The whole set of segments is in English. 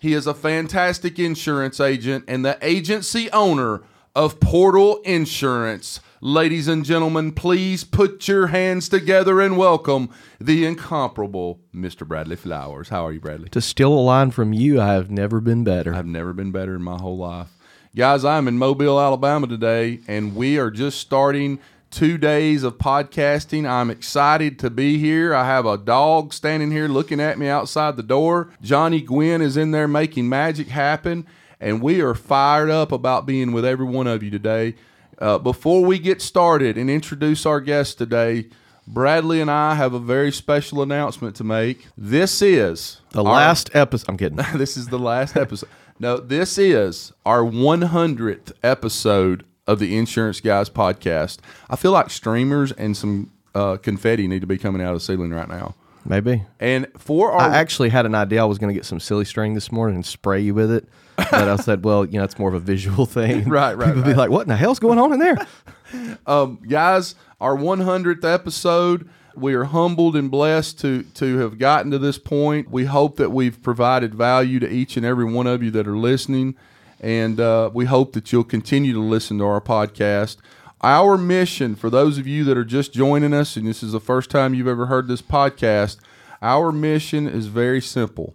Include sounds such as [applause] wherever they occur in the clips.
He is a fantastic insurance agent and the agency owner of Portal Insurance. Ladies and gentlemen, please put your hands together and welcome the incomparable Mr. Bradley Flowers. How are you, Bradley? To steal a line from you, I have never been better. I've never been better in my whole life. Guys, I'm in Mobile, Alabama today, and we are just starting two days of podcasting. I'm excited to be here. I have a dog standing here looking at me outside the door. Johnny Gwynn is in there making magic happen, and we are fired up about being with every one of you today. Uh, before we get started and introduce our guest today, Bradley and I have a very special announcement to make. This is the our- last episode. I'm kidding. [laughs] this is the last episode. No, this is our 100th episode of the Insurance Guys podcast. I feel like streamers and some uh, confetti need to be coming out of the ceiling right now. Maybe. And for our I actually had an idea. I was going to get some silly string this morning and spray you with it. But I said, well, you know, it's more of a visual [laughs] thing. Right, right, People be like, what in the hell's going on in there? [laughs] um, guys, our 100th episode. We are humbled and blessed to to have gotten to this point. We hope that we've provided value to each and every one of you that are listening, and uh, we hope that you'll continue to listen to our podcast. Our mission, for those of you that are just joining us, and this is the first time you've ever heard this podcast, our mission is very simple.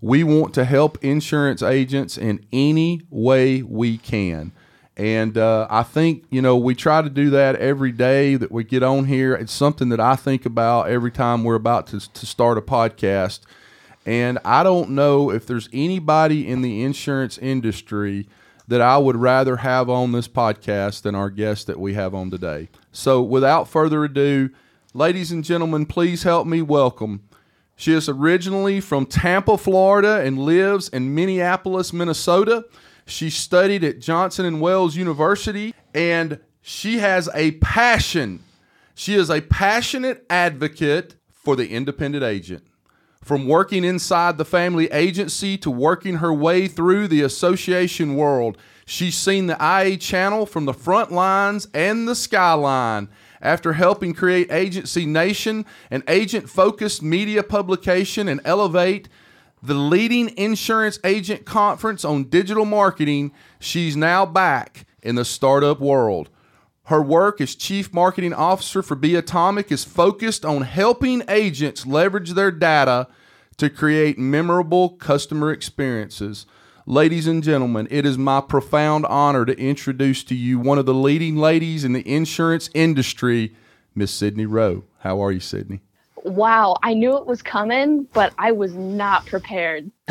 We want to help insurance agents in any way we can. And uh, I think, you know, we try to do that every day that we get on here. It's something that I think about every time we're about to, to start a podcast. And I don't know if there's anybody in the insurance industry that I would rather have on this podcast than our guest that we have on today. So without further ado, ladies and gentlemen, please help me welcome. She is originally from Tampa, Florida, and lives in Minneapolis, Minnesota. She studied at Johnson and Wales University, and she has a passion. She is a passionate advocate for the independent agent. From working inside the family agency to working her way through the association world, she's seen the IA channel from the front lines and the skyline. After helping create Agency Nation, an agent focused media publication, and elevate the leading insurance agent conference on digital marketing, she's now back in the startup world. Her work as Chief Marketing Officer for Beatomic is focused on helping agents leverage their data to create memorable customer experiences. Ladies and gentlemen, it is my profound honor to introduce to you one of the leading ladies in the insurance industry, Miss Sydney Roe. How are you, Sydney? Wow, I knew it was coming, but I was not prepared. [laughs] [laughs]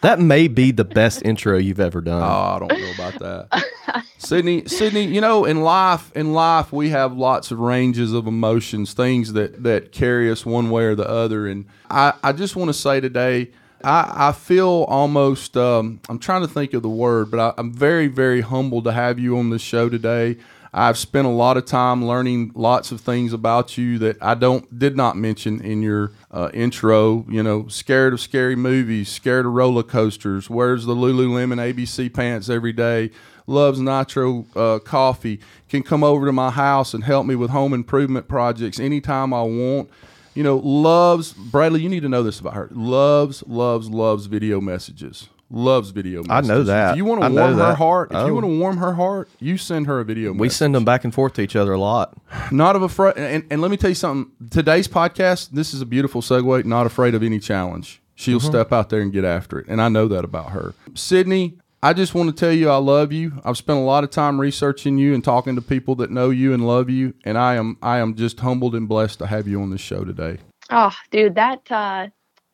That may be the best intro you've ever done. Oh, I don't know about that. Sydney, Sydney, you know, in life, in life, we have lots of ranges of emotions, things that that carry us one way or the other. And I, I just want to say today, I, I feel almost, um, I'm trying to think of the word, but I, I'm very, very humbled to have you on this show today. I've spent a lot of time learning lots of things about you that I don't did not mention in your uh, intro. You know, scared of scary movies, scared of roller coasters. Wears the Lululemon ABC pants every day. Loves Nitro uh, coffee. Can come over to my house and help me with home improvement projects anytime I want. You know, loves Bradley. You need to know this about her. Loves, loves, loves video messages. Loves video I know that. If you want to know warm her that. heart, if Oh. you want to warm her heart, you send her a video. we message. send them back and forth to each other a lot. Not of afraid. And, and let me tell you something. Today's podcast, this is a beautiful segue. Not afraid of any challenge. She'll Mm-hmm. step out there and get after it. And I know that about her. Sydney, I just want to tell you I love you. I've spent a lot of time researching you and talking to people that know you and love you. And I am I am just humbled and blessed to have you on this show today. Oh, dude, that uh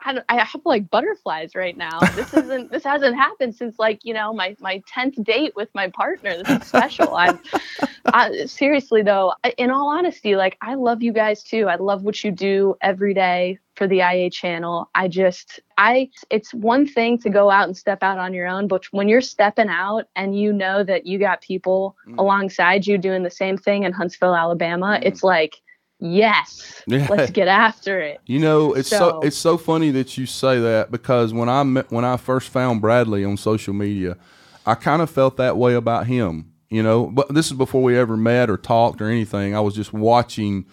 I, I have like butterflies right now. This [laughs] isn't this hasn't happened since like you know my my tenth date with my partner. This is special. I'm [laughs] I, seriously though. In all honesty, like I love you guys too. I love what you do every day for the IA channel. I just I it's one thing to go out and step out on your own, but when you're stepping out and you know that you got people Mm. alongside you doing the same thing in Huntsville, Alabama, Mm. it's like yes, Yeah. let's get after it. You know, it's so, So- it's so funny that you say that because when I met, when I first found Bradley on social media, I kind of felt that way about him. You know, but this is before we ever met or talked or anything. I was just watching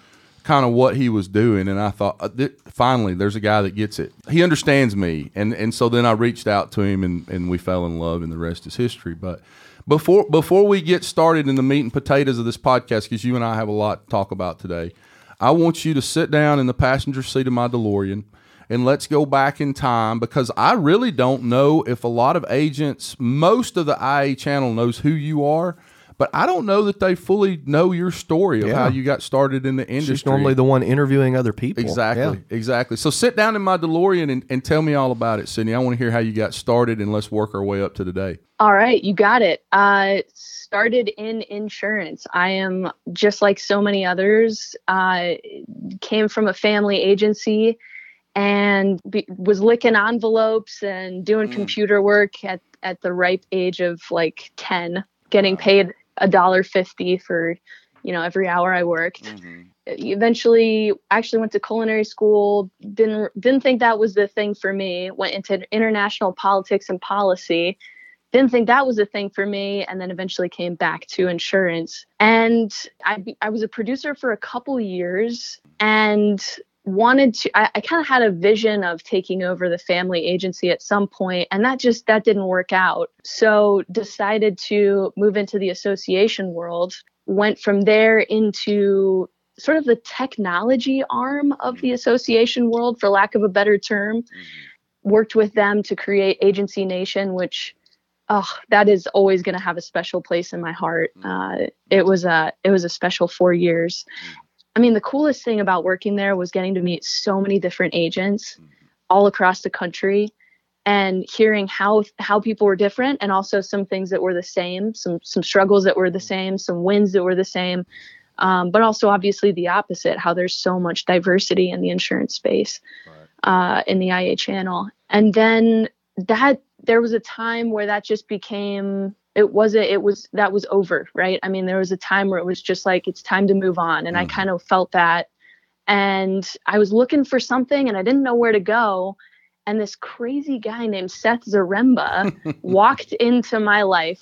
kind of what he was doing, and I thought, uh, th- finally, there's a guy that gets it. He understands me, and and so then I reached out to him, and and we fell in love, and the rest is history. But before before we get started in the meat and potatoes of this podcast, because you and I have a lot to talk about today, I want you to sit down in the passenger seat of my DeLorean and let's go back in time because I really don't know if a lot of agents, most of the IA channel knows who you are, but I don't know that they fully know your story of Yeah. how you got started in the industry. She's normally the one interviewing other people. Exactly, Yeah. exactly. So sit down in my DeLorean and, and tell me all about it, Sydney. I want to hear how you got started and let's work our way up to today. All right, you got it. Uh, started in insurance. I am just like so many others. Uh, came from a family agency and be, was licking envelopes and doing Mm. computer work at at the ripe age of like ten, getting paid a dollar fifty for you know every hour I worked Mm-hmm. eventually actually went to culinary school didn't didn't think that was the thing for me went into international politics and policy didn't think that was a thing for me and then eventually came back to insurance. And i, be- I was a producer for a couple years and wanted to i, I kind of had a vision of taking over the family agency at some point and that just that didn't work out. So decided to move into the association world went from there into sort of the technology arm of the mm-hmm. association world, for lack of a better term. Mm-hmm. Worked with them to create Agency Nation, which, oh, that is always going to have a special place in my heart. Uh, it was a it was a special four years. I mean, the coolest thing about working there was getting to meet so many different agents all across the country and hearing how how people were different and also some things that were the same some some struggles that were the same some wins that were the same um, but also obviously the opposite how there's so much diversity in the insurance space uh, in the ia channel. And then that there was a time where that just became it wasn't it was that was over right i mean there was a time where it was just like it's time to move on and i Mhm. kind of felt that and i was looking for something and i didn't know where to go and this crazy guy named seth zaremba [laughs] walked into my life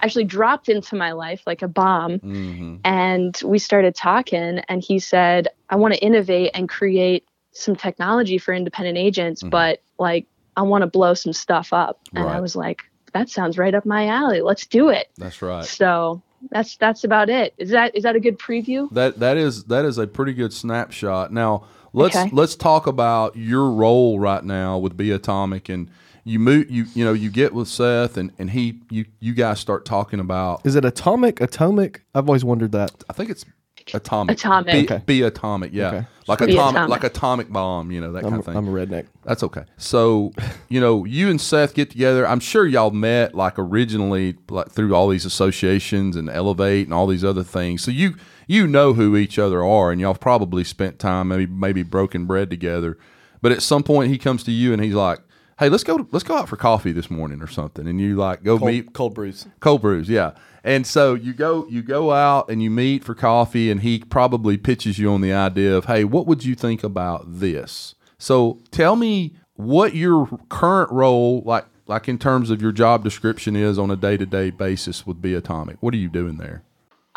actually dropped into my life like a bomb Mm-hmm. and we started talking and he said i want to innovate and create some technology for independent agents Mhm. but like i want to blow some stuff up and i was like that sounds right up my alley let's do it That's right. so that's that's about it is that is that a good preview That that is that is a pretty good snapshot. Now let's Okay. let's talk about your role right now with Be Atomic and you move you you know you get with Seth and and he you you guys start talking about Is it atomic? Atomic? I've always wondered that. I think it's atomic Atomic. be, Okay. be atomic yeah Okay. like Be atomic, atomic. like atomic bomb you know that kind I'm, of thing I'm a redneck. That's okay. So, you know, you and Seth get together. I'm sure y'all met like originally like through all these associations and Elevate and all these other things. So you you know who each other are and y'all probably spent time maybe maybe broken bread together. But at some point he comes to you and he's like, "Hey, let's go let's go out for coffee this morning or something." And you like go meet cold brews. Cold brews, yeah. And so you go you go out and you meet for coffee and he probably pitches you on the idea of, "Hey, what would you think about this?" So tell me what your current role like like in terms of your job description is on a day-to-day basis with Be Atomic. What are you doing there?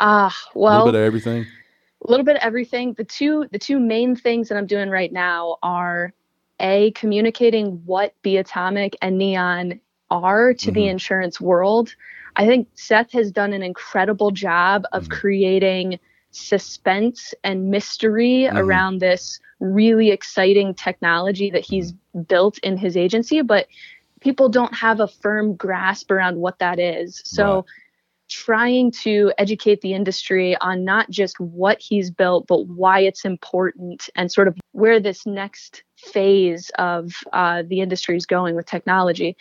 ah A well little bit of everything. a little bit of everything the two the two main things that i'm doing right now are a communicating what be atomic and neon are to the Mhm. insurance world i think seth has done an incredible job of Mhm. creating suspense and mystery Mhm. around this really exciting technology that he's built in his agency but people don't have a firm grasp around what that is so Right. trying to educate the industry on not just what he's built, but why it's important and sort of where this next phase of uh, the industry is going with technology.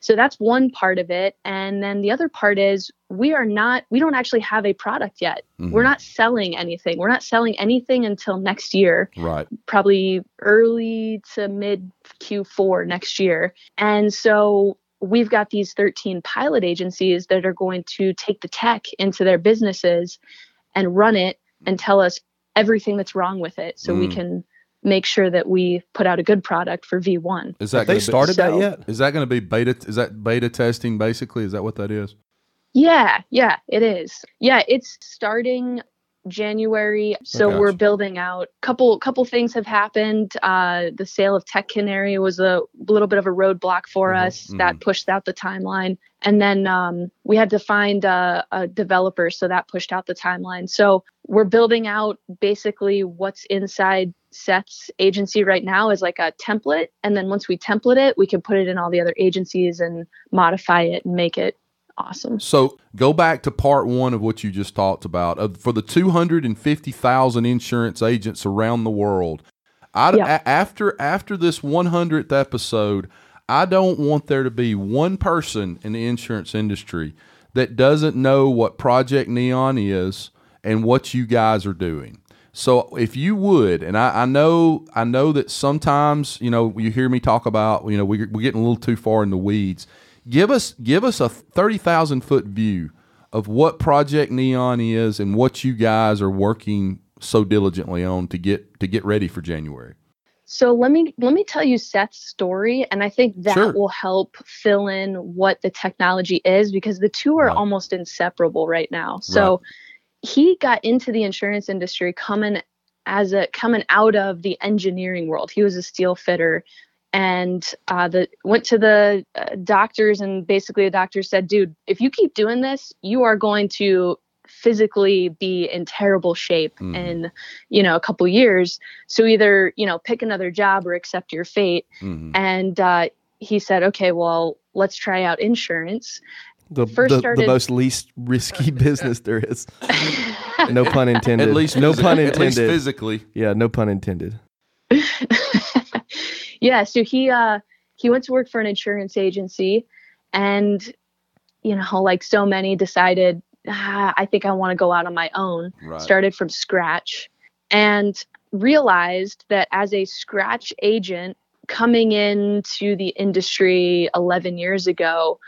So that's one part of it. And then the other part is we are not, we don't actually have a product yet. Mhm. We're not selling anything. We're not selling anything until next year Right. probably early to mid Q4 next year. And so we've got these 13 pilot agencies that are going to take the tech into their businesses and run it and tell us everything that's wrong with it so we Mm. can make sure that we put out a good product for V1. Is that they gonna be- started that So- yet? Is that going to be beta? Is that beta testing basically? Is that what that is? Yeah, yeah, it is. Yeah, it's starting January. So Gotcha. we're building out. Couple couple things have happened. Uh, the sale of Tech Canary was a little bit of a roadblock for Mhm, us that pushed out the timeline. And then um, we had to find a, a developer, so that pushed out the timeline. So we're building out basically what's inside Seth's agency right now is like a template, and then once we template it, we can put it in all the other agencies and modify it and make it awesome. So go back to part one of what you just talked about. Uh, for the 250,000 insurance agents around the world, I, Yeah. a- after after this 100th episode, I don't want there to be one person in the insurance industry that doesn't know what Project Neon is and what you guys are doing. So if you would, and I, I know I know that sometimes you know you hear me talk about you know we, we're getting a little too far in the weeds. Give us give us a thirty thousand foot view of what Project Neon is and what you guys are working so diligently on to get to get ready for January. So let me let me tell you Seth's story, and I think that Sure. will help fill in what the technology is because the two are Right. almost inseparable right now. So he got into the insurance industry coming as a coming out of the engineering world. He was a steel fitter, and uh, the went to the uh, doctors, and basically the doctor said, "Dude, if you keep doing this, you are going to." physically be in terrible shape Mhm. in you know a couple years so either you know pick another job or accept your fate Mhm. and uh, he said okay well let's try out insurance The, First the, the most least risky [laughs] business there is. No pun [laughs] intended. At least no physi- pun At least intended. physically. yeah, no pun intended. Yeah so he uh he went to work for an insurance agency and you know like so many decided ah, i think i want to go out on my own Right. started from scratch and realized that as a scratch agent coming into the industry 11 years ago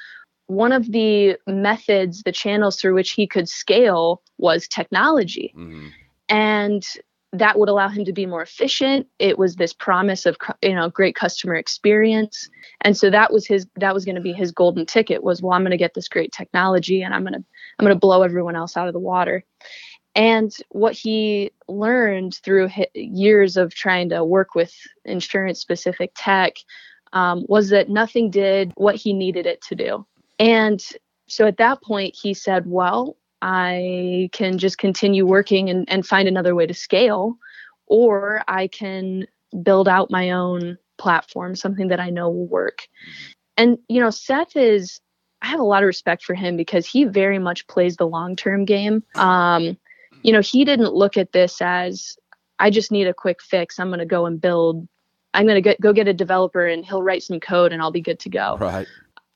one of the methods the channels through which he could scale was technology Mhm. and that would allow him to be more efficient. It was this promise of you know great customer experience. And so that was his that was going to be his golden ticket was well i'm going to get this great technology and i'm going to i'm going to blow everyone else out of the water. And what he learned through years of trying to work with insurance specific tech um, was that nothing did what he needed it to do. And so at that point he said well I can just continue working and, and find another way to scale, or I can build out my own platform, something that I know will work. And, you know, Seth is, I have a lot of respect for him because he very much plays the long term game. Um, you know, he didn't look at this as, I just need a quick fix. I'm going to go and build, I'm going to go get a developer and he'll write some code and I'll be good to go Right.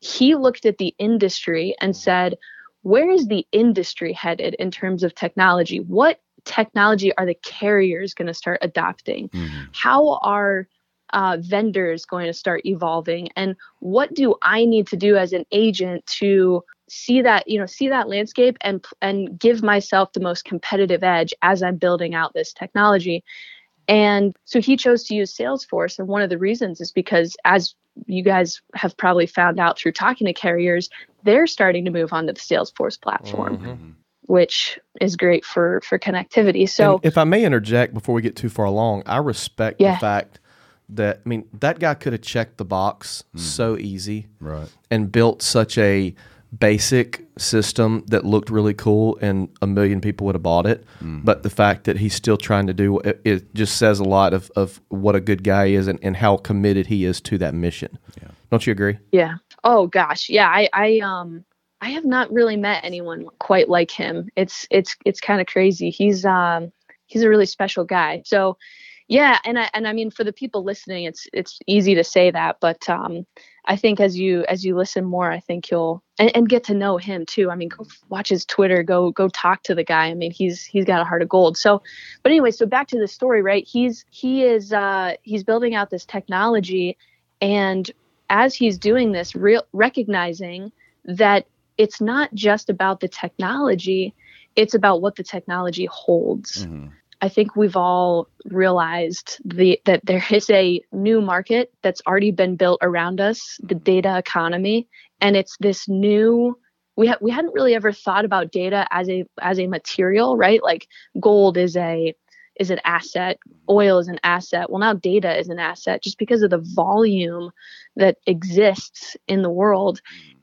he looked at the industry and said, where is the industry headed in terms of technology? What technology are the carriers going to start adopting? Mhm. How are uh, vendors going to start evolving? And what do I need to do as an agent to see that you know see that landscape and and give myself the most competitive edge as I'm building out this technology? And so he chose to use Salesforce. And one of the reasons is because, as you guys have probably found out through talking to carriers, they're starting to move onto the Salesforce platform, Mhm. which is great for for connectivity. So And if I may interject before we get too far along, I respect Yeah. the fact that I mean that guy could have checked the box so easy Right. and built such a basic system that looked really cool and a million people would have bought it. But the fact that he's still trying to do it, it just says a lot of, of what a good guy is and, and how committed he is to that mission. Yeah. Don't you agree? Yeah. Oh gosh. Yeah. I, I um I have not really met anyone quite like him. It's it's it's kind of crazy. He's um he's a really special guy. So yeah, and I and I mean for the people listening, it's it's easy to say that, but um I think as you as you listen more, I think you'll and, and, get to know him too. I mean, go watch his Twitter, go go talk to the guy. I mean, he's he's got a heart of gold. So, but anyway, so back to the story, right? He's he is uh, he's building out this technology, and as he's doing this, real recognizing that it's not just about the technology, it's about what the technology holds. Mm-hmm. I think we've all realized the, that there is a new market that's already been built around us, the data economy, and it's this new. We ha- we hadn't really ever thought about data as a as a material, right? Like gold is a is an asset, oil is an asset. Well, now data is an asset just because of the volume that exists in the world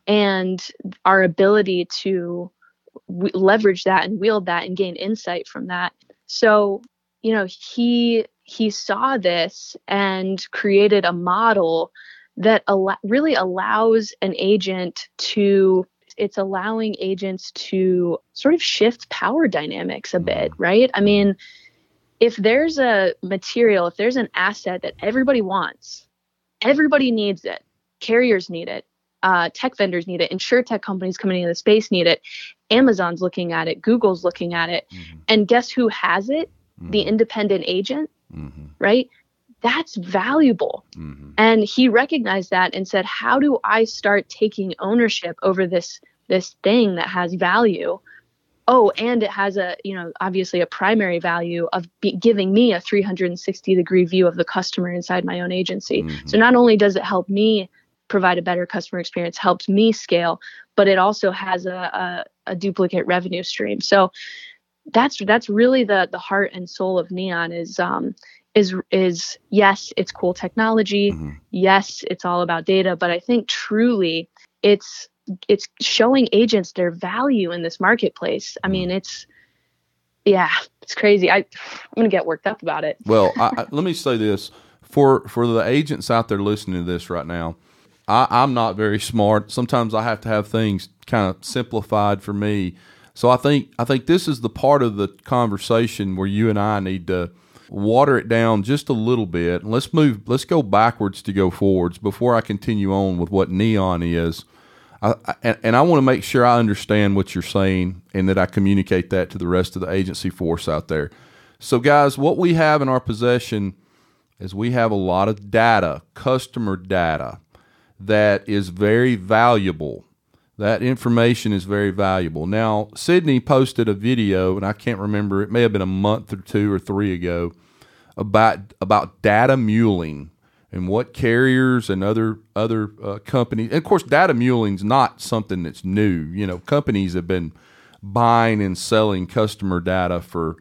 and our ability to w- leverage that and wield that and gain insight from that so, you know, he he saw this and created a model that al- really allows an agent to it's allowing agents to sort of shift power dynamics a bit, mm-hmm. right? I mean, if there's a material, if there's an asset that everybody wants, everybody needs it. Carriers need it. Uh, tech vendors need it. Insurtech companies coming into the space need it. Amazon's looking at it, Google's looking at it. Mm-hmm. And guess who has it? Mm-hmm. The independent agent, mm-hmm. right? That's valuable. Mm-hmm. And he recognized that and said, "How do I start taking ownership over this this thing that has value?" Oh, and it has a, you know, obviously a primary value of be- giving me a 360 degree view of the customer inside my own agency. Mm-hmm. So not only does it help me provide a better customer experience, helps me scale, but it also has a, a, a duplicate revenue stream. So that's that's really the the heart and soul of Neon is um is is yes, it's cool technology. Mm-hmm. Yes, it's all about data, but I think truly it's it's showing agents their value in this marketplace. I mean, mm-hmm. it's yeah, it's crazy. I I'm gonna get worked up about it. Well, I, I, [laughs] let me say this for for the agents out there listening to this right now. I, I'm not very smart. Sometimes I have to have things kind of simplified for me. So I think I think this is the part of the conversation where you and I need to water it down just a little bit. And let's move. Let's go backwards to go forwards before I continue on with what neon is. And I want to make sure I understand what you're saying and that I communicate that to the rest of the agency force out there. So, guys, what we have in our possession is we have a lot of data, customer data, that is very valuable. That information is very valuable. Now, Sydney posted a video, and I can't remember, it may have been a month or two or three ago, about about data muling and what carriers and other other uh, companies. And of course, data muling is not something that's new. You know, companies have been buying and selling customer data for,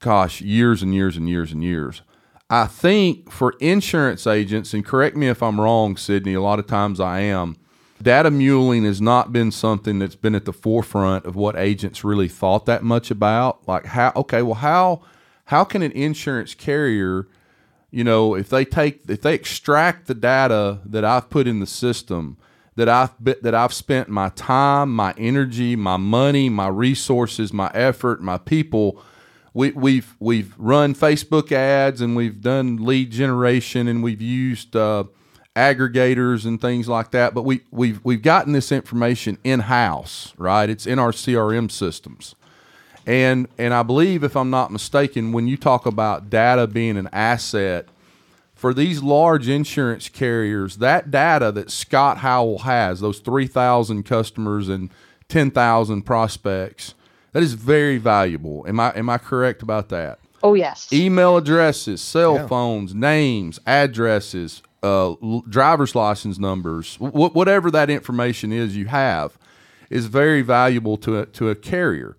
gosh, years and years and years and years. I think for insurance agents, and correct me if I'm wrong, Sydney, a lot of times I am, data muling has not been something that's been at the forefront of what agents really thought that much about. Like how okay, well how how can an insurance carrier, you know, if they take if they extract the data that I've put in the system, that I've that I've spent my time, my energy, my money, my resources, my effort, my people we, we've we've run Facebook ads and we've done lead generation and we've used uh, aggregators and things like that. But we we've we've gotten this information in house, right? It's in our CRM systems, and and I believe, if I'm not mistaken, when you talk about data being an asset for these large insurance carriers, that data that Scott Howell has, those three thousand customers and ten thousand prospects that is very valuable. Am I am I correct about that? Oh yes. Email addresses, cell yeah. phones, names, addresses, uh, driver's license numbers, whatever that information is you have, is very valuable to a, to a carrier.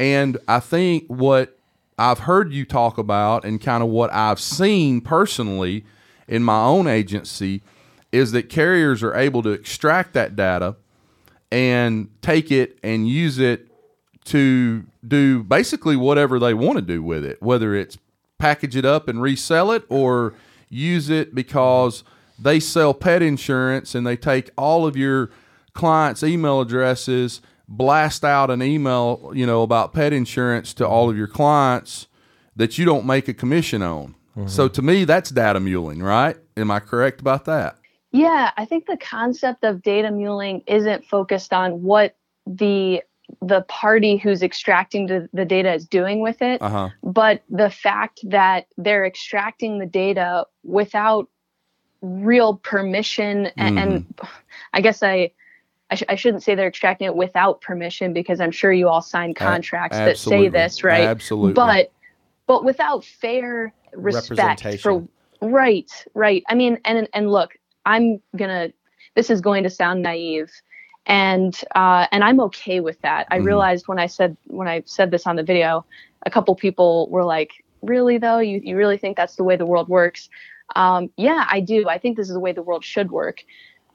And I think what I've heard you talk about, and kind of what I've seen personally in my own agency, is that carriers are able to extract that data and take it and use it to do basically whatever they want to do with it, whether it's package it up and resell it or use it because they sell pet insurance and they take all of your clients' email addresses, blast out an email, you know, about pet insurance to all of your clients that you don't make a commission on. So to me, that's data muling, right? Am I correct about that? Yeah, I think the concept of data muling isn't focused on what the the party who's extracting the, the data is doing with it, Uh huh. but the fact that they're extracting the data without real permission and, and I guess I I, sh- I shouldn't say they're extracting it without permission because I'm sure you all sign contracts that say this, right? Absolutely. But but without fair respect for Representation. right, right. I mean, and and look, I'm gonna. This is going to sound naive, and uh, and I'm okay with that. I Mhm. realized when I said when I said this on the video, a couple people were like, "Really though? You you really think that's the way the world works?" Um, yeah, I do. I think this is the way the world should work.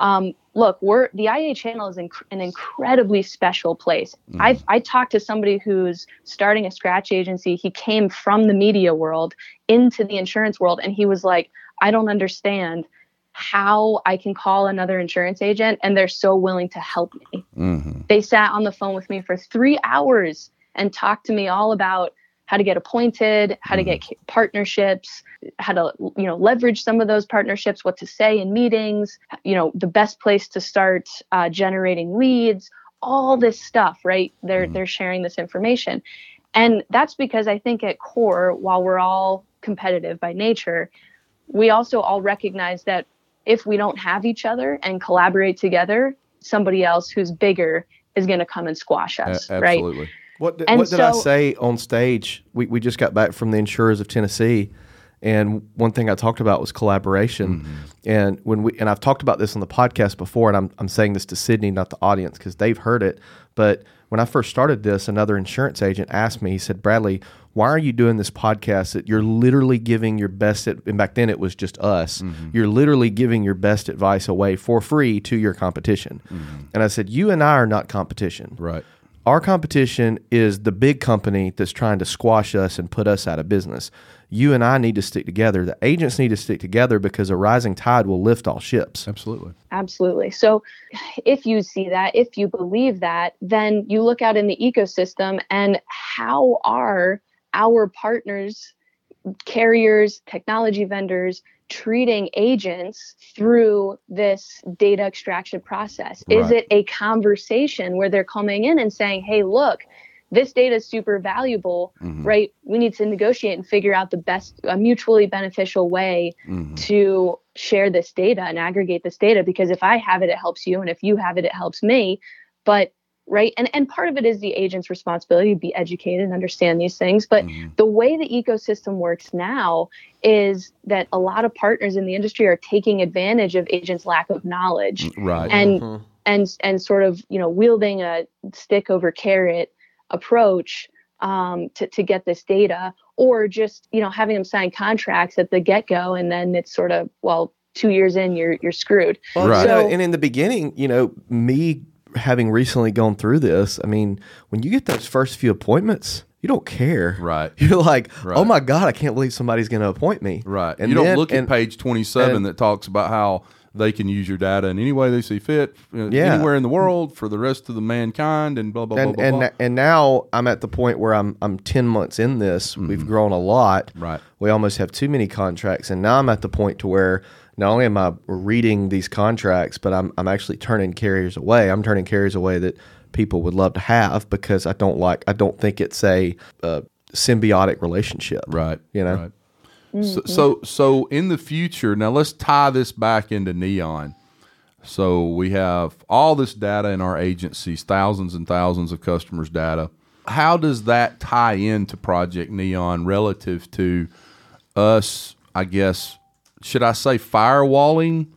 Um, look, we're the IA channel is inc- an incredibly special place. Mhm. I've I talked to somebody who's starting a scratch agency. He came from the media world into the insurance world, and he was like, I don't understand how I can call another insurance agent, and they're so willing to help me. Mm-hmm. They sat on the phone with me for three hours and talked to me all about how to get appointed, how to get partnerships, how to you know leverage some of those partnerships, what to say in meetings, you know the best place to start uh, generating leads, all this stuff. Right? They're Mhm. they're sharing this information, and that's because I think at core, while we're all competitive by nature, we also all recognize that if we don't have each other and collaborate together, somebody else who's bigger is going to come and squash us, right? Absolutely. What did, what did I say on stage? We, we just got back from the Insurors of Tennessee, and one thing I talked about was collaboration. Mm-hmm. And when we and I've talked about this on the podcast before, and I'm I'm saying this to Sydney, not the audience, because they've heard it. But when I first started this, another insurance agent asked me. He said, "Bradley, why are you doing this podcast? That you're literally giving your best. At, and back then it was just us. You're literally giving your best advice away for free to your competition." And I said, "You and I are not competition. Right. Our competition is the big company that's trying to squash us and put us out of business. You and I need to stick together. The agents need to stick together because a rising tide will lift all ships. Absolutely. Absolutely. So, if you see that, if you believe that, then you look out in the ecosystem and how are our partners, carriers, technology vendors treating agents through this data extraction process? Is it a conversation where they're coming in and saying, hey, look, this data is super valuable, Mhm. right? We need to negotiate and figure out the best, a mutually beneficial way Mhm. to share this data and aggregate this data because if I have it, it helps you, and if you have it, it helps me. But right, and and part of it is the agent's responsibility to be educated and understand these things. But Mhm. the way the ecosystem works now is that a lot of partners in the industry are taking advantage of agents' lack of knowledge Right. and Mhm. and and sort of you know wielding a stick over carrot approach um, to to get this data, or just you know having them sign contracts at the get go, and then it's sort of well two years in you're you're screwed. Well, Right. So- and in the beginning, you know, me having recently gone through this, I mean, when you get those first few appointments, you don't care. Right. [laughs] You're like, Right. oh my God, I can't believe somebody's going to appoint me. Right. And you don't then- look at page 27 and- that talks about how they can use your data in any way they see fit, uh, Yeah. anywhere in the world for the rest of the mankind and blah, blah, and blah, and blah. and now I'm at the point where I'm I'm ten months in this. We've grown a lot. Right. We almost have too many contracts, and now I'm at the point to where not only am I reading these contracts, but I'm I'm actually turning carriers away. I'm turning carriers away that people would love to have because I don't like. I don't think it's a, uh symbiotic relationship. Right. You know? Right. So, so, so in the future, now let's tie this back into Neon. So we have all this data in our agencies, thousands and thousands of customers' data. How does that tie into Project Neon relative to us? I guess should I say firewalling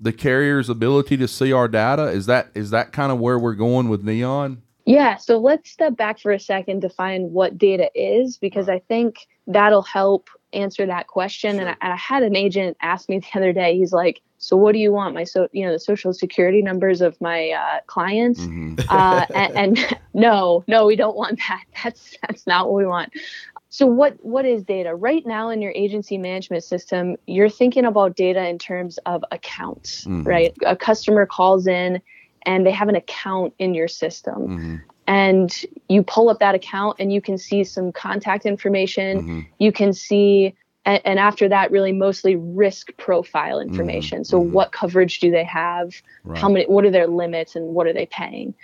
the carrier's ability to see our data? Is that is that kind of where we're going with Neon? Yeah, so let's step back for a second, to find what data is, because I think that'll help answer that question. And, I, I had an agent ask me [laughs] the other day. He's like, "So what do you want? My so you know the social security numbers of my uh, clients?" uh, and, and [laughs] no, no, we don't want that. That's that's not what we want. So what what is data right now in your agency management system? You're thinking about data in terms of accounts, Mhm. right? A customer calls in and they have an account in your system. And you pull up that account and you can see some contact information. You can see, and, and after that, really mostly risk profile mm-hmm. information. So, mm-hmm. what coverage do they have? How many? What are their limits, and what are they paying?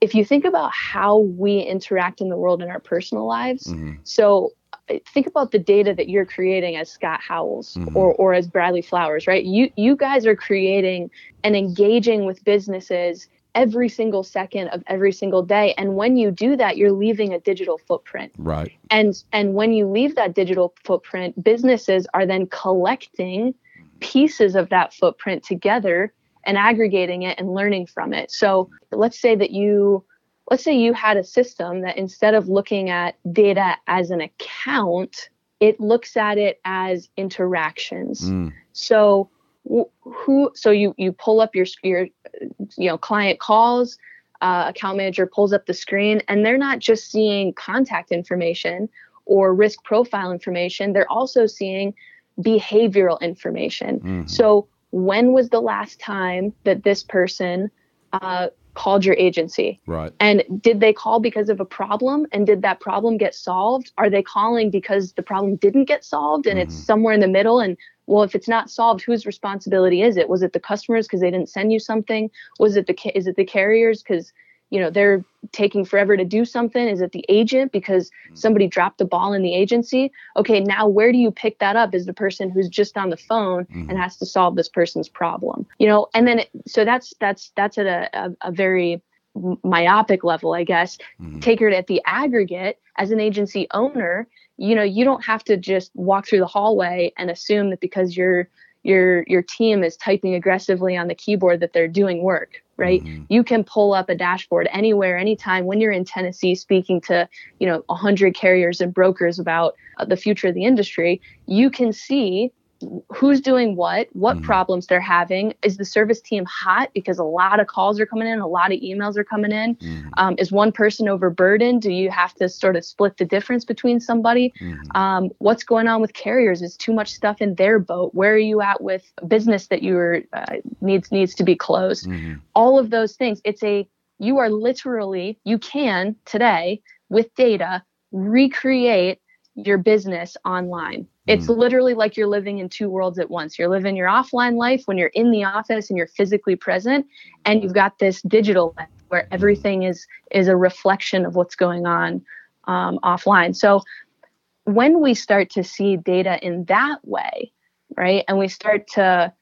If you think about how we interact in the world in our personal lives, mm-hmm. so uh, think about the data that you're creating as Scott Howells or, or as Bradley Flowers, right? You you guys are creating and engaging with businesses every single second of every single day. And when you do that, you're leaving a digital footprint. Right. And and when you leave that digital footprint, businesses are then collecting pieces of that footprint together and aggregating it and learning from it. So let's say that you let's say you had a system that instead of looking at data as an account, it looks at it as interactions. Mm. So who so you you pull up your your you know client calls uh, account manager pulls up the screen and they're not just seeing contact information or risk profile information they're also seeing behavioral information so when was the last time that this person uh, called your agency Right. and did they call because of a problem? And did that problem get solved? Are they calling because the problem didn't get solved and it's somewhere in the middle? And well, if it's not solved, whose responsibility is it? Was it the customers because they didn't send you something? Was it the is it the carriers because you know they're taking forever to do something? Is it the agent because mm. somebody dropped the ball in the agency? Okay, now where do you pick that up? Is the person who's just on the phone and mm-hmm. has to solve this person's problem? You know, and then it, so that's that's that's at a, a, a very myopic level, I guess, mm-hmm. take it at the aggregate as an agency owner, you know, you don't have to just walk through the hallway and assume that because your your your team is typing aggressively on the keyboard that they're doing work, right? You can pull up a dashboard anywhere, anytime when you're in Tennessee speaking to, you know, 100 carriers and brokers about uh, the future of the industry, you can see who's doing what, what problems they're having. Is the service team hot because a lot of calls are coming in, a lot of emails are coming in? Um, is one person overburdened? Do you have to sort of split the difference between somebody? Um, what's going on with carriers? Is too much stuff in their boat? Where are you at with business that you are uh, needs needs to be closed? All of those things. It's a you are literally you can today with data recreate your business online. It's literally like you're living in two worlds at once. You're living your offline life when you're in the office and you're physically present, and you've got this digital life where everything is is a reflection of what's going on um, offline. So when we start to see data in that way, right, and we start to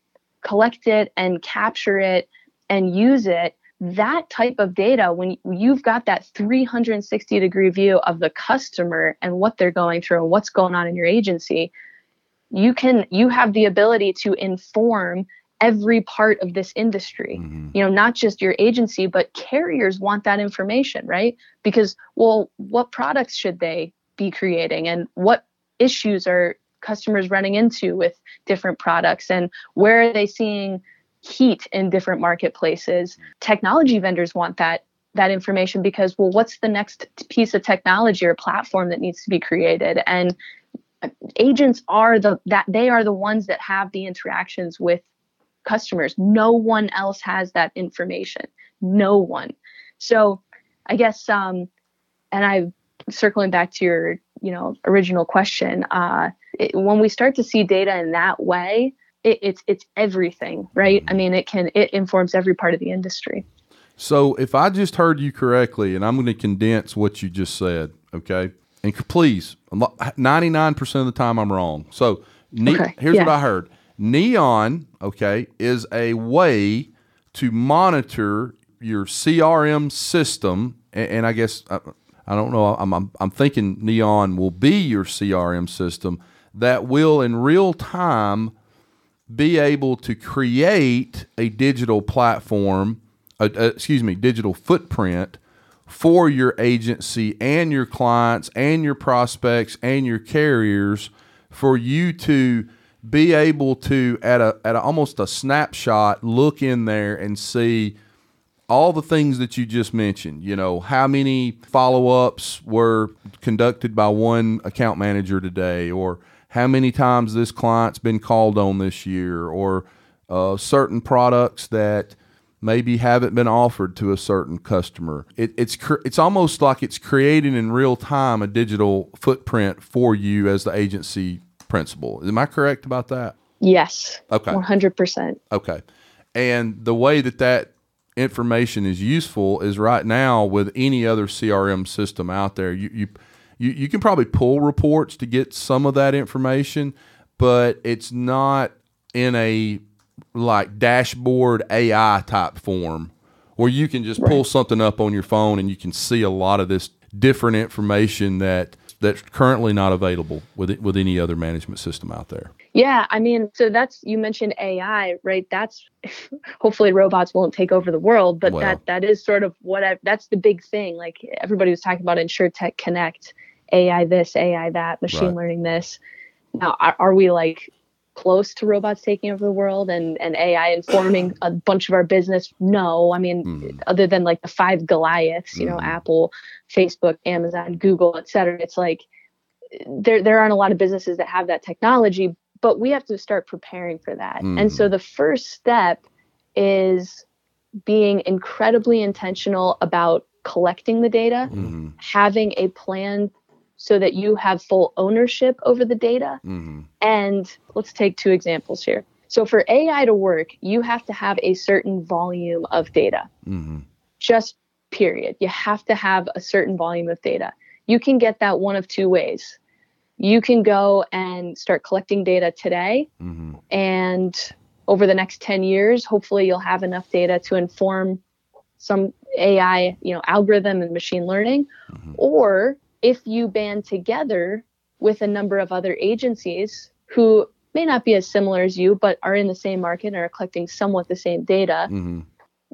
collect it and capture it and use it, that type of data, when you've got that 360 degree view of the customer and what they're going through and what's going on in your agency, you can you have the ability to inform every part of this industry. Mm-hmm. You know not just your agency but carriers want that information right? Because well what products should they be creating and what issues are customers running into with different products and where are they seeing heat in different marketplaces. Technology vendors want that that information because well what's the next piece of technology or platform that needs to be created? And agents are the that they are the ones that have the interactions with customers. No one else has that information. No one. So i guess um and i circling back to your you know original question uh it, when we start to see data in that way it, it's it's everything right i mm-hmm. mean it can it informs every part of the industry So if I just heard you correctly, and I'm going to condense what you just said, okay? And please, 99% of the time I'm wrong. So ne- Okay, here's what. I heard. Neon, okay, is a way to monitor your CRM system, and, and I guess I, I don't know. I'm, I'm I'm thinking Neon will be your CRM system that will in real time be able to create a digital platform, excuse me, digital footprint for your agency and your clients and your prospects and your carriers for you to be able to at a at a, almost a snapshot look in there and see all the things that you just mentioned. You know, how many follow ups were conducted by one account manager today, or how many times this client's been called on this year, or uh, certain products that maybe haven't been offered to a certain customer. It, it's cr- it's almost like it's creating in real time a digital footprint for you as the agency principal. Am I correct about that? Yes. Okay. 100%. Okay. And the way that that information is useful is right now with any other CRM system out there. You you you, you can probably pull reports to get some of that information, but it's not in a like dashboard AI type form where you can just pull something up on your phone and you can see a lot of this different information that that's currently not available with with any other management system out there. Yeah, I mean, so that's you mentioned AI, right? That's [laughs] hopefully robots won't take over the world, but Well. that that is sort of what I that's the big thing. Like everybody was talking about InsureTech Connect, AI this, AI that, machine Right. learning this. Now, are, are we like close to robots taking over the world and and AI informing [clears throat] a bunch of our business? No, I mean, Mhm. other than like the five Goliaths, you know, Mhm. Apple, Facebook, Amazon, Google, et cetera. It's like there there aren't a lot of businesses that have that technology, but we have to start preparing for that. And so the first step is being incredibly intentional about collecting the data, Mm-hmm. having a plan so that you have full ownership over the data. Mm-hmm. And let's take two examples here. So for AI to work, you have to have a certain volume of data Mm-hmm. just period. You have to have a certain volume of data. You can get that one of two ways. You can go and start collecting data today, Mm-hmm. and over the next 10 years, hopefully you'll have enough data to inform some AI, you know, algorithm and machine learning. Mhm. Or if you band together with a number of other agencies who may not be as similar as you, but are in the same market and are collecting somewhat the same data, Mm-hmm.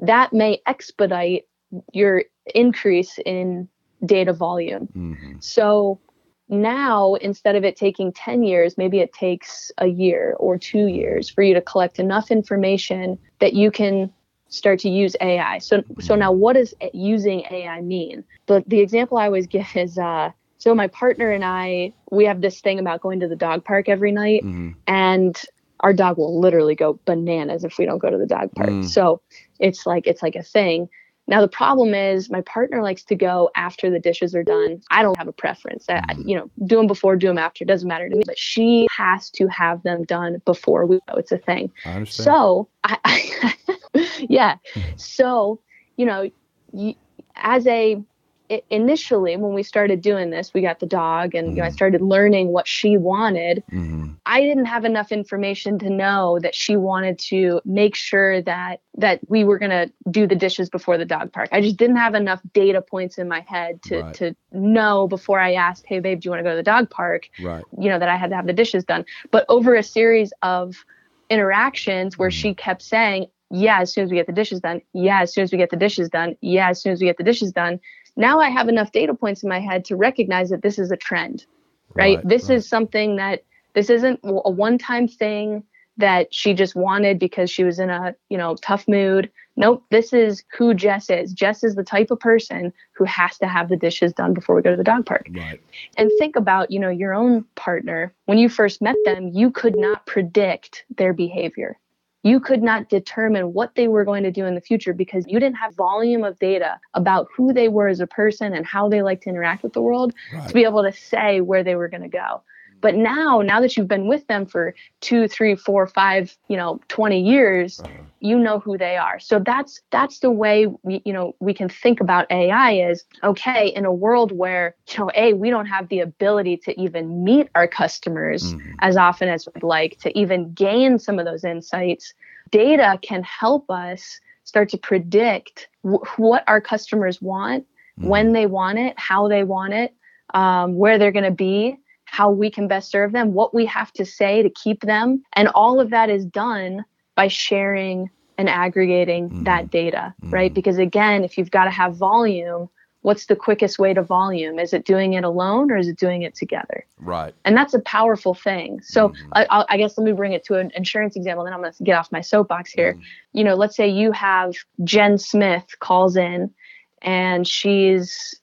that may expedite your increase in data volume. Mm-hmm. So now, instead of it taking 10 years, maybe it takes a year or two years for you to collect enough information that you can start to use AI. So, so now what does using AI mean? But the example I always give [laughs] is uh, so my partner and I, we have this thing about going to the dog park every night Mm-hmm. and our dog will literally go bananas if we don't go to the dog park. Mm. So it's like it's like a thing. Now the problem is my partner likes to go after the dishes are done. I don't have a preference. I, Mhm. you know, do them before, do them after. Doesn't matter to me. But she has to have them done before we go. It's a thing. I understand. So I, [laughs] I yeah. So you know, you, as a initially when we started doing this, we got the dog, and you know, I Mhm. started learning what she wanted. mm-hmm. I didn't have enough information to know that she wanted to make sure that that we were going to do the dishes before the dog park. I just didn't have enough data points in my head to Right. to know before I asked, "Hey babe, do you want to go to the dog park?" Right. You know that I had to have the dishes done. But over a series of interactions where Mhm. she kept saying, "Yeah, as soon as we get the dishes done. Yeah, as soon as we get the dishes done. Yeah, as soon as we get the dishes done." Now I have enough data points in my head to recognize that this is a trend right? this is something that this isn't a one-time thing that she just wanted because she was in a you know tough mood. Nope this is who jess is. Jess is the type of person who has to have the dishes done before we go to the dog park. Right. and think about you know your own partner. When you first met them you could not predict their behavior you could not determine what they were going to do in the future because you didn't have volume of data about who they were as a person and how they like to interact with the world to be able to say where they were going to go. But now, now that you've been with them for two, three, four, five, you know, 20 years, Uh-huh. you know who they are. So that's that's the way we, you know, we can think about AI is okay in a world where, you know, A, we don't have the ability to even meet our customers Mhm. as often as we'd like to even gain some of those insights. Data can help us start to predict wh- what our customers want Mm-hmm. when they want it, how they want it, um, where they're going to be, how we can best serve them, what we have to say to keep them. And all of that is done by sharing and aggregating Mhm. that data, right? Mhm. Because again, if you've got to have volume, what's the quickest way to volume? Is it doing it alone or is it doing it together? Right. And that's a powerful thing. So Mhm. I, I'll, guess let me bring it to an insurance example. Then I'm going to get off my soapbox here you know, let's say you have Jen Smith calls in and she's,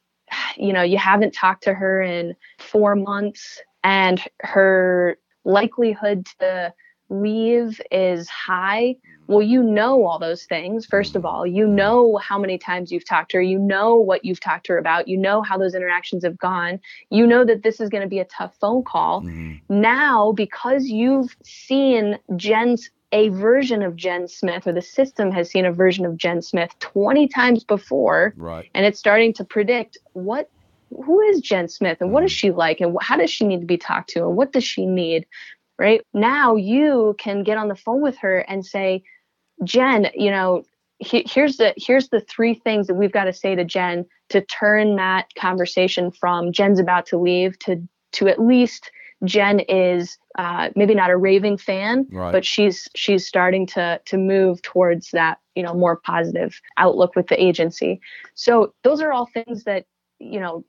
you know, you haven't talked to her in four months and her likelihood to leave is high. Well, you know all those things. First of all, you know how many times you've talked to her. You know what you've talked to her about. You know how those interactions have gone. You know that this is going to be a tough phone call. Mm-hmm. Now, because you've seen Jen's a version of Jen Smith, or the system has seen a version of Jen Smith 20 times before, Right. and it's starting to predict what who is Jen Smith and what is Mm-hmm. she like and how does she need to be talked to and what does she need right now you can get on the phone with her and say Jen you know he, here's the here's the three things that we've got to say to Jen to turn that conversation from Jen's about to leave to to at least Jen is uh, maybe not a raving fan, Right. but she's she's starting to to move towards that you know more positive outlook with the agency. So those are all things that you know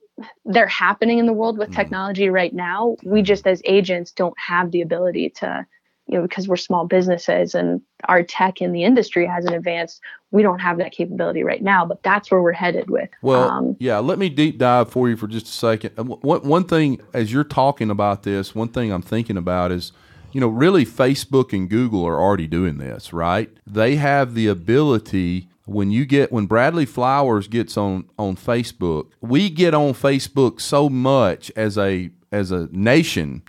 they're happening in the world with Mhm. technology right now. We just as agents don't have the ability to you know because we're small businesses and our tech in the industry hasn't advanced. We don't have that capability right now, but that's where we're headed with. Well, um, yeah. Let me deep dive for you for just a second. One one thing, as you're talking about this, one thing I'm thinking about is, you know, really Facebook and Google are already doing this, right? They have the ability when you get when Bradley Flowers gets on on Facebook, we get on Facebook so much as a as a nation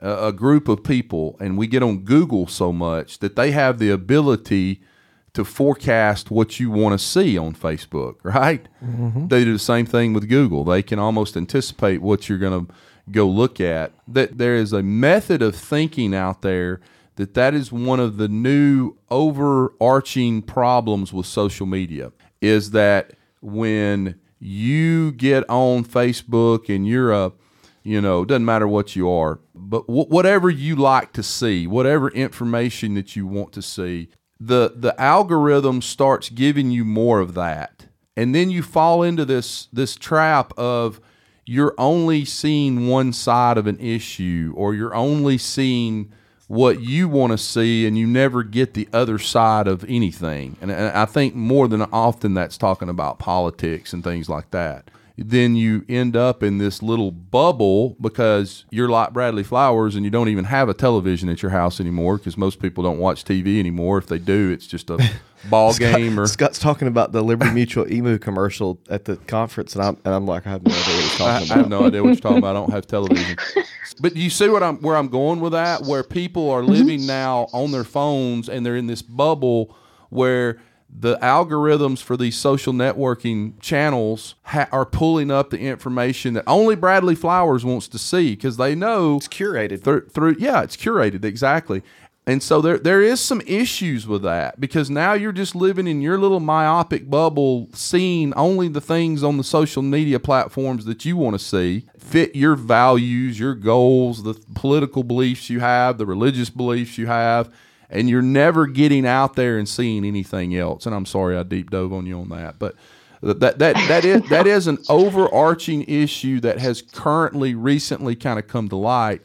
a, a group of people, and we get on Google so much that they have the ability to forecast what you want to see on Facebook, [laughs] right? Mm-hmm. They do the same thing with Google. They can almost anticipate what you're going to go look at. That there is a method of thinking out there that that is one of the new overarching problems with social media is that when you get on Facebook and you're a you know, it doesn't matter what you are, but wh- whatever you like to see, whatever information that you want to see, the the algorithm starts giving you more of that, and then you fall into this this trap of you're only seeing one side of an issue, or you're only seeing what you want to see, and you never get the other side of anything. And, and I think more than often that's talking about politics and things like that then you end up in this little bubble because you're like Bradley Flowers and you don't even have a television at your house anymore because most people don't watch TV anymore. If they do, it's just a [laughs] ball game or Scott's talking about the Liberty Mutual emu commercial at the conference, and I'm and I'm like, I have no idea what he's talking I have no idea what you're talking about. I don't have [laughs] television. But you see what I'm where I'm going with that, where people are living mm-hmm. now on their phones and they're in this bubble where the algorithms for these social networking channels ha- are pulling up the information that only Bradley Flowers wants to see because they know It's curated. through, through yeah it's curated exactly and so there there is some issues with that because now you're just living in your little myopic bubble seeing only the things on the social media platforms that you want to see fit your values your goals the political beliefs you have the religious beliefs you have and you're never getting out there and seeing anything else and I'm sorry I deep dove on you on that but that that that is that is an overarching issue that has currently recently kind of come to light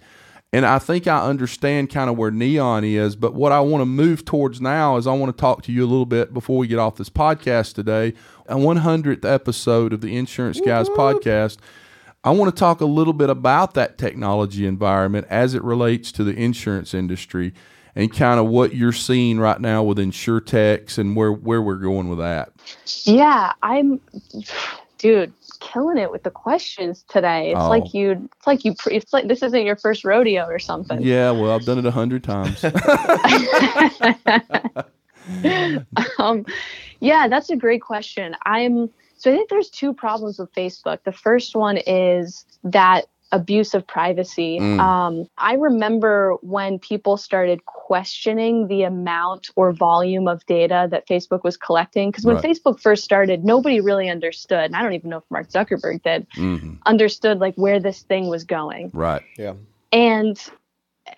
and I think I understand kind of where neon is, but what I want to move towards now is I want to talk to you a little bit before we get off this podcast today. A 100th episode of the Insurance Guys podcast. I want to talk a little bit about that technology environment as it relates to the insurance industry and kind of what you're seeing right now with Insurtechs and where, where we're going with that. Yeah, I'm, dude, killing it with the questions today. It's Oh. like you, it's like you, pre- it's like this isn't your first rodeo or something. Yeah, well, I've done it a hundred times. [laughs] [laughs] um, yeah, that's a great question. I'm so I think there's two problems with Facebook. The first one is that abuse of privacy. Mm. Um, I remember when people started questioning the amount or volume of data that Facebook was collecting. Because when Right. Facebook first started, nobody really understood, and I don't even know if Mark Zuckerberg did, hmm understood like where this thing was going Right. Yeah. and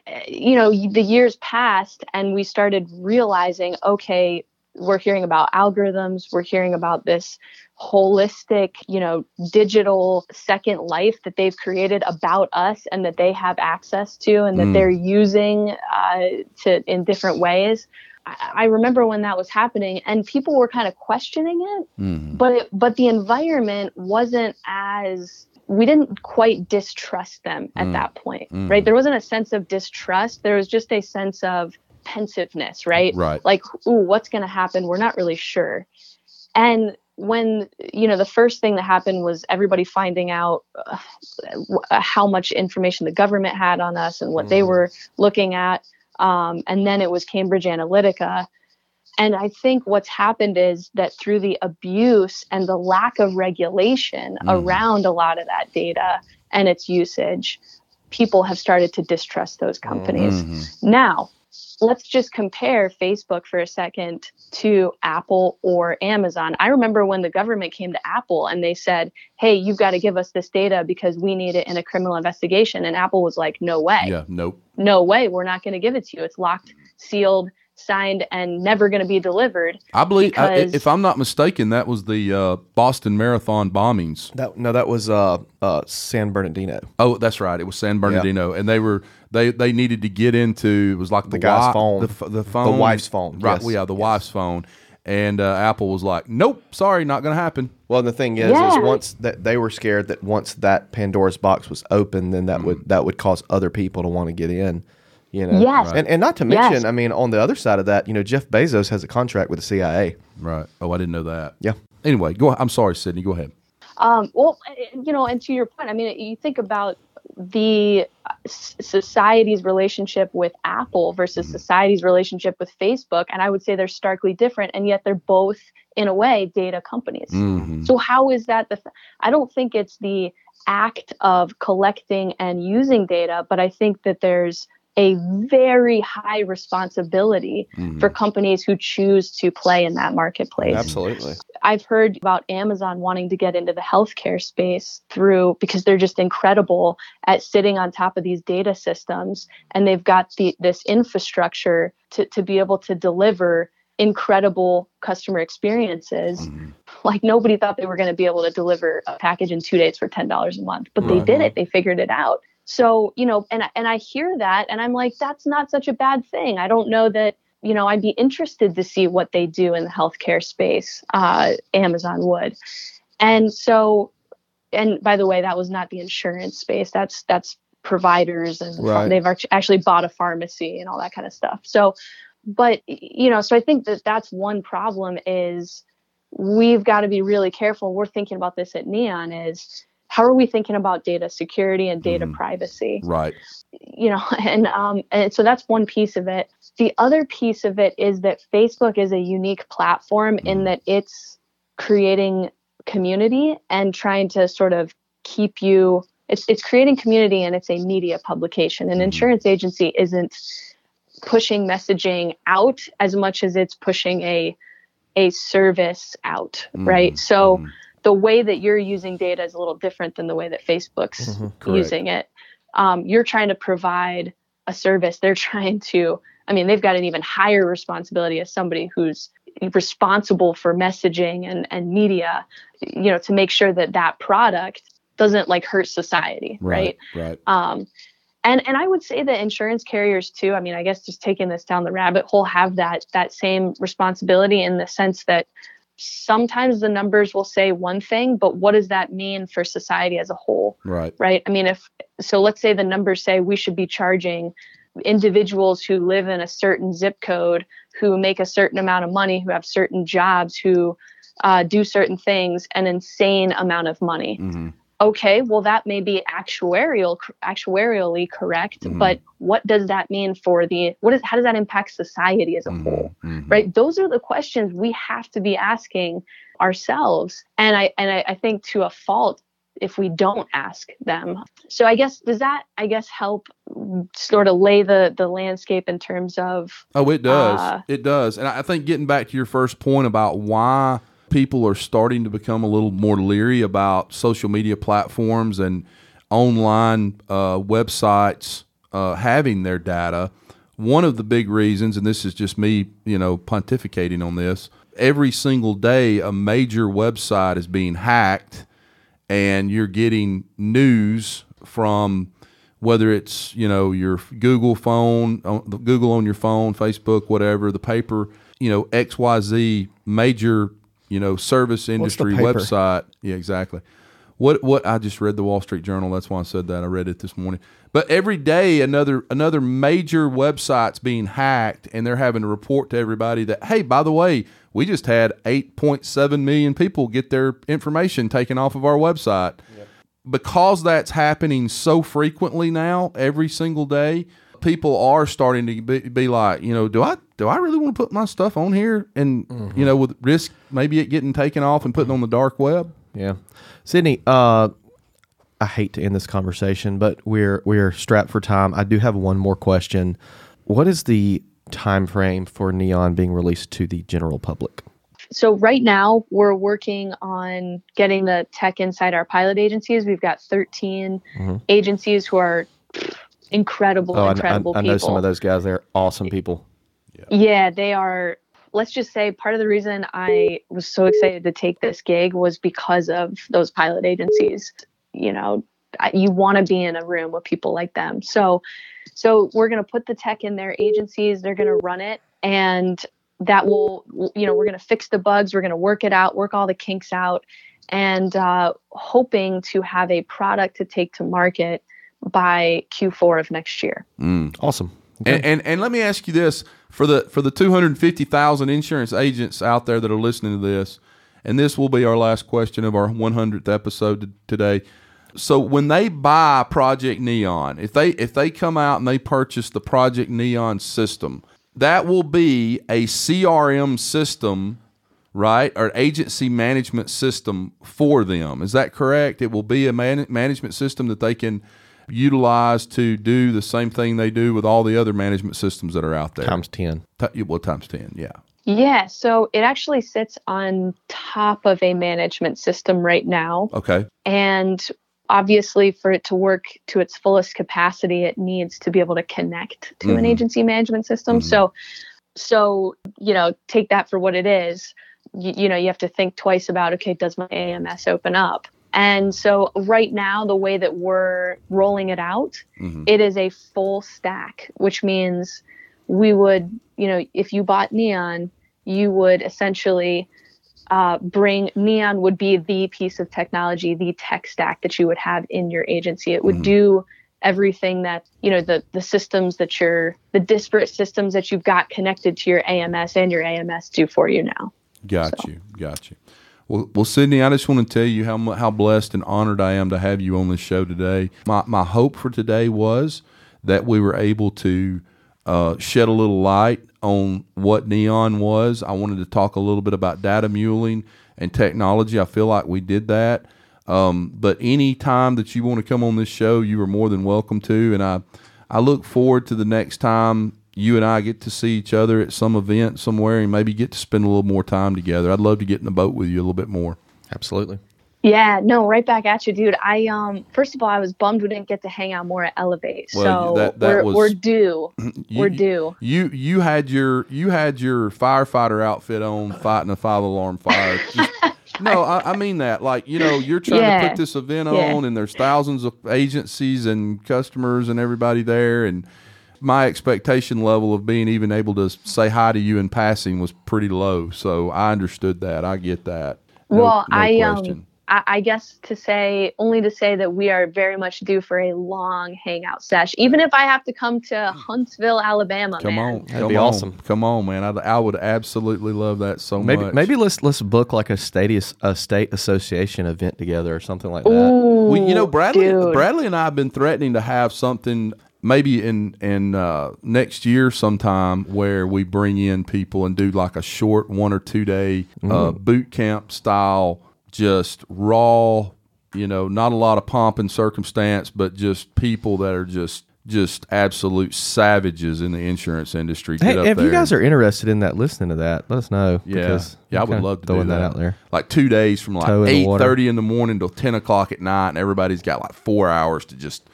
uh, you know the years passed and we started realizing okay we're hearing about algorithms we're hearing about this holistic you know digital second life that they've created about us and that they have access to and that Mm. they're using uh, to in different ways I, I remember when that was happening and people were kind of questioning it hmm but it, but the environment wasn't as we didn't quite distrust them at Mm. that point Mm. right there wasn't a sense of distrust there was just a sense of pensiveness, right? Right. Like, ooh, what's going to happen? We're not really sure. And when you know the first thing that happened was everybody finding out uh, how much information the government had on us and what they Mhm. were looking at, um, and then it was Cambridge Analytica. And I think what's happened is that through the abuse and the lack of regulation Mhm. around a lot of that data and its usage, people have started to distrust those companies. Mhm. Now, let's just compare Facebook for a second to Apple or Amazon. I remember when the government came to Apple and they said, hey, you've got to give us this data because we need it in a criminal investigation. And Apple was like, no way Yeah. Nope. no way, we're not going to give it to you. It's locked, sealed, signed, and never going to be delivered. I believe, I, if I'm not mistaken, that was the uh, Boston Marathon bombings. That, no, that was uh, uh, San Bernardino. Oh, that's right. It was San Bernardino, and they were they they needed to get into it was like the, guy's wi- phone. the, f- the phone, wife's phone, right? yes, well, yeah, the yes. wife's phone, and uh, Apple was like, "Nope, sorry, not going to happen." Well, and the thing is, Yeah. is once that they were scared that once that Pandora's box was open, then that would that would cause other people to want to get in. You know, Yes. and and not to mention, Yes. I mean, on the other side of that, you know, Jeff Bezos has a contract with the CIA. Right? Oh, I didn't know that. Yeah. Anyway, go. I'm sorry, Sydney. Go ahead. Um, well, you know, and to your point, I mean, you think about the uh, society's relationship with Apple versus society's relationship with Facebook, and I would say they're starkly different, and yet they're both, in a way, data companies. Mm-hmm. So how is that the? I don't think it's the act of collecting and using data, but I think that there's a very high responsibility Mm-hmm. for companies who choose to play in that marketplace. Absolutely. I've heard about Amazon wanting to get into the healthcare space through because they're just incredible at sitting on top of these data systems and they've got the this infrastructure to, to be able to deliver incredible customer experiences. Mhm. Like nobody thought they were going to be able to deliver a package in two days for ten dollars a month, but they did it. They figured it out. So you know, and I- and I hear that, and I'm like, that's not such a bad thing. I don't know that you know I'd be interested to see what they do in the healthcare space. Uh, Amazon would, and so, and by the way, that was not the insurance space. That's that's providers and Right. they've actually bought a pharmacy and all that kind of stuff. So, but you know, so I think that that's one problem is we've got to be really careful. We're thinking about this at Neon is how are we thinking about data security and data Mhm. privacy? Right. you know [laughs] and um and so that's one piece of it the other piece of it is that facebook is a unique platform in that it's creating community and trying to sort of keep you it's it's creating community and it's a media publication an Mhm. insurance agency isn't pushing messaging out as much as it's pushing a a service out right Mhm. so Mhm. The way that you're using data is a little different than the way that facebook's Mhm. Using it um, you're trying to provide a service they're [laughs] trying to i mean they've got an even higher responsibility as somebody who's responsible for messaging and, and media you know to make sure that that product doesn't like hurt society right, Right. um, and and i would say that insurance carriers too i mean i guess just taking this down the rabbit hole have that that same responsibility in the sense that sometimes the numbers will say one thing but what does that mean for society as a whole Right. right? I mean, if so, let's say the numbers say we should be charging individuals who live in a certain zip code, who make a certain amount of money, who have certain jobs, who uh, do certain things, an insane amount of money. Mm-hmm. Okay, well, that may be actuarial, actuarially correct, Mhm. but what does that mean for the what is how does that impact society as a whole? Mm-hmm. right those are the questions we have to be asking ourselves and i and I, I think to a fault if we don't ask them so i guess does that i guess help sort of lay the the landscape in terms of Oh, it does. Uh, it does. And I think getting back to your first point about why people are starting to become a little more leery about social media platforms and online uh, websites uh, having their data. One of the big reasons, and this is just me, you know, pontificating on this. Every single day, a major website is being hacked, and you're getting news from whether it's you know your Google phone, Google on your phone, Facebook, whatever, the paper, you know X Y Z major you know service industry website. Yeah, exactly. what what I just read the Wall Street Journal. That's why I said that. I read it this morning. But every day, another another major website's being hacked, and they're having to report to everybody that hey, by the way, we just had 8.7 million people get their information taken off of our website. Because that's happening so frequently now, every single day, people are starting to be, be like, you know, do I do I really want to put my stuff on here, and you mm-hmm. know, with risk maybe it getting taken off and putting mm-hmm. on the dark web. Yeah, Sydney. Uh, I hate to end this conversation, but we're we're strapped for time. I do have one more question. What is the time frame for Neon being released to the general public? So right now we're working on getting the tech inside our pilot agencies. We've got 13 mm-hmm. agencies who are incredible. Oh, I, I, incredible I know some of those guys. They're awesome people. Yeah, they are. Let's just say part of the reason I was so excited to take this gig was because of those pilot agencies. You know, you want to be in a room with people like them. So, so we're going to put the tech in their agencies. They're going to run it, and that will, you know, we're going to fix the bugs. We're going to work it out, work all the kinks out, and uh, hoping to have a product to take to market by Q4 of next year. Mm. Awesome. And, and and let me ask you this for the for the two hundred fifty thousand insurance agents out there that are listening to this, and this will be our last question of our one hundredth episode today. So when they buy Project Neon, if they if they come out and they purchase the Project Neon system, that will be a CRM system, right, or agency management system for them. Is that correct? It will be a man- management system that they can utilize to do the same thing they do with all the other management systems that are out there. Times ten. Ti- well, times ten, yeah. Yeah, so it actually sits on top of a management system right now. Okay. And obviously, for it to work to its fullest capacity, it needs to be able to connect to an Mhm. agency management system. So, so you know, take that for what it is. You, you know, you have to think twice about okay, does my AMS open up? And so, right now, the way that we're rolling it out, Mhm. it is a full stack, which means we would, you know, if you bought Neon, you would essentially uh, bring Neon would be the piece of technology, the tech stack that you would have in your agency. It would Mhm. do everything that you know the the systems that you're the disparate systems that you've got connected to your AMS and your AMS do for you now. Got So. you. Got you. Well, well, Sydney, I just want to tell you how how blessed and honored I am to have you on this show today. My my hope for today was that we were able to uh, shed a little light on what Neon was. I wanted to talk a little bit about data muling and technology. I feel like we did that. Um, but any time that you want to come on this show, you are more than welcome to. And I, I look forward to the next time you and I get to see each other at some event somewhere and maybe get to spend a little more time together. I'd love to get in the boat with you a little bit more. Absolutely. Yeah, no, right back at you, dude. I um first of all, I was bummed we didn't get to hang out more at Elevate. Well, so that- that we're was- we're due. [clears throat] You, we're due. You you had your you had your firefighter outfit on, fighting a five alarm fire. [laughs] Just- no, I, I mean that. Like you know, you're trying to put this event Yeah. on, and there's thousands of agencies and customers and everybody there, and my expectation level of being even able to say hi to you in passing was pretty low. So I understood that. I get that. No- well, no I question. um I, I guess to say only to say that we are very much due for a long hangout sesh. Even if I have to come to Huntsville, Alabama, Come man. on, That'd come be on, awesome. Come on, man! I, I would absolutely love that so Maybe much. maybe let's let's book like a state a state association event together or something like that. Ooh, Well, you know, Bradley, dude. Bradley and I have been threatening to have something maybe in in uh, next year sometime where we bring in people and do like a short one or two day uh, boot camp style, just raw. You know, not a lot of pomp and circumstance, but just people that are just just absolute savages in the insurance industry. Hey, up if you guys are interested in that, listening to that, let us know. yeah, yeah, I would love to throwing do that. out there. Like two days from like Toe in the eight thirty in the morning till ten o'clock at night, and everybody's got like four hours to just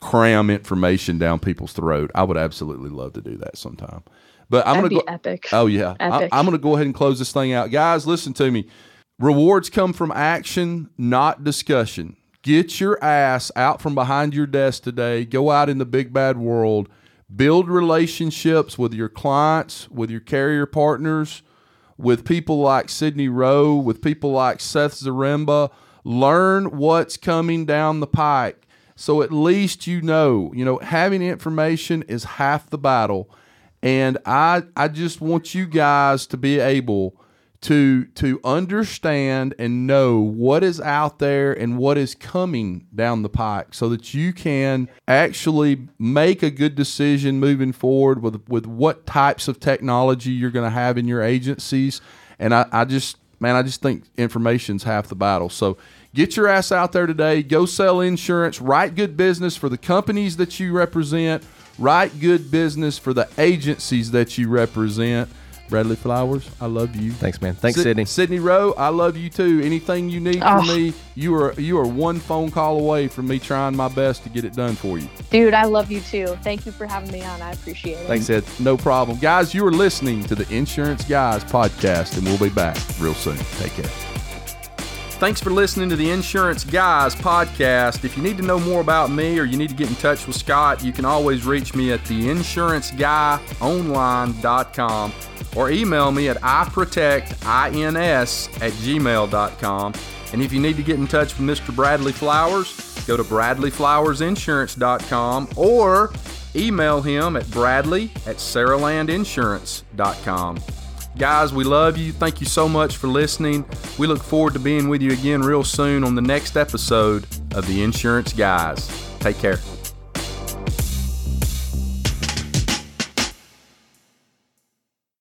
cram information down people's throat. I would absolutely love to do that sometime. But I'm That'd gonna be go. epic. Oh yeah, I, Epic. I'm gonna go ahead and close this thing out, guys. Listen to me. Rewards come from action, not discussion. Get your ass out from behind your desk today. Go out in the big bad world. Build relationships with your clients, with your carrier partners, with people like Sydney Roe, with people like Seth Zaremba, learn what's coming down the pike. So at least you know, you know, having information is half the battle. And I I just want you guys to be able to to understand and know what is out there and what is coming down the pike so that you can actually make a good decision moving forward with with what types of technology you're going to have in your agencies and I, I just man i just think information's half the battle so get your ass out there today go sell insurance write good business for the companies that you represent write good business for the agencies that you represent Bradley Flowers, I love you. Thanks, man. Thanks, Sydney. Sydney Roe, I love you too. Anything you need Oh. from me, you are you are one phone call away from me trying my best to get it done for you. Dude, I love you too. Thank you for having me on. I appreciate it. Thanks, Ed. No problem. Guys, you are listening to the Insurance Guys podcast, and we'll be back real soon. Take care. Thanks for listening to the Insurance Guys podcast. If you need to know more about me or you need to get in touch with Scott, you can always reach me at theinsuranceguyonline.com or email me at iprotectins at gmail.com. And if you need to get in touch with Mr. Bradley Flowers, go to bradleyflowersinsurance.com or email him at bradley at saralandinsurance.com. Guys, we love you. Thank you so much for listening. We look forward to being with you again real soon on the next episode of The Insurance Guys. Take care.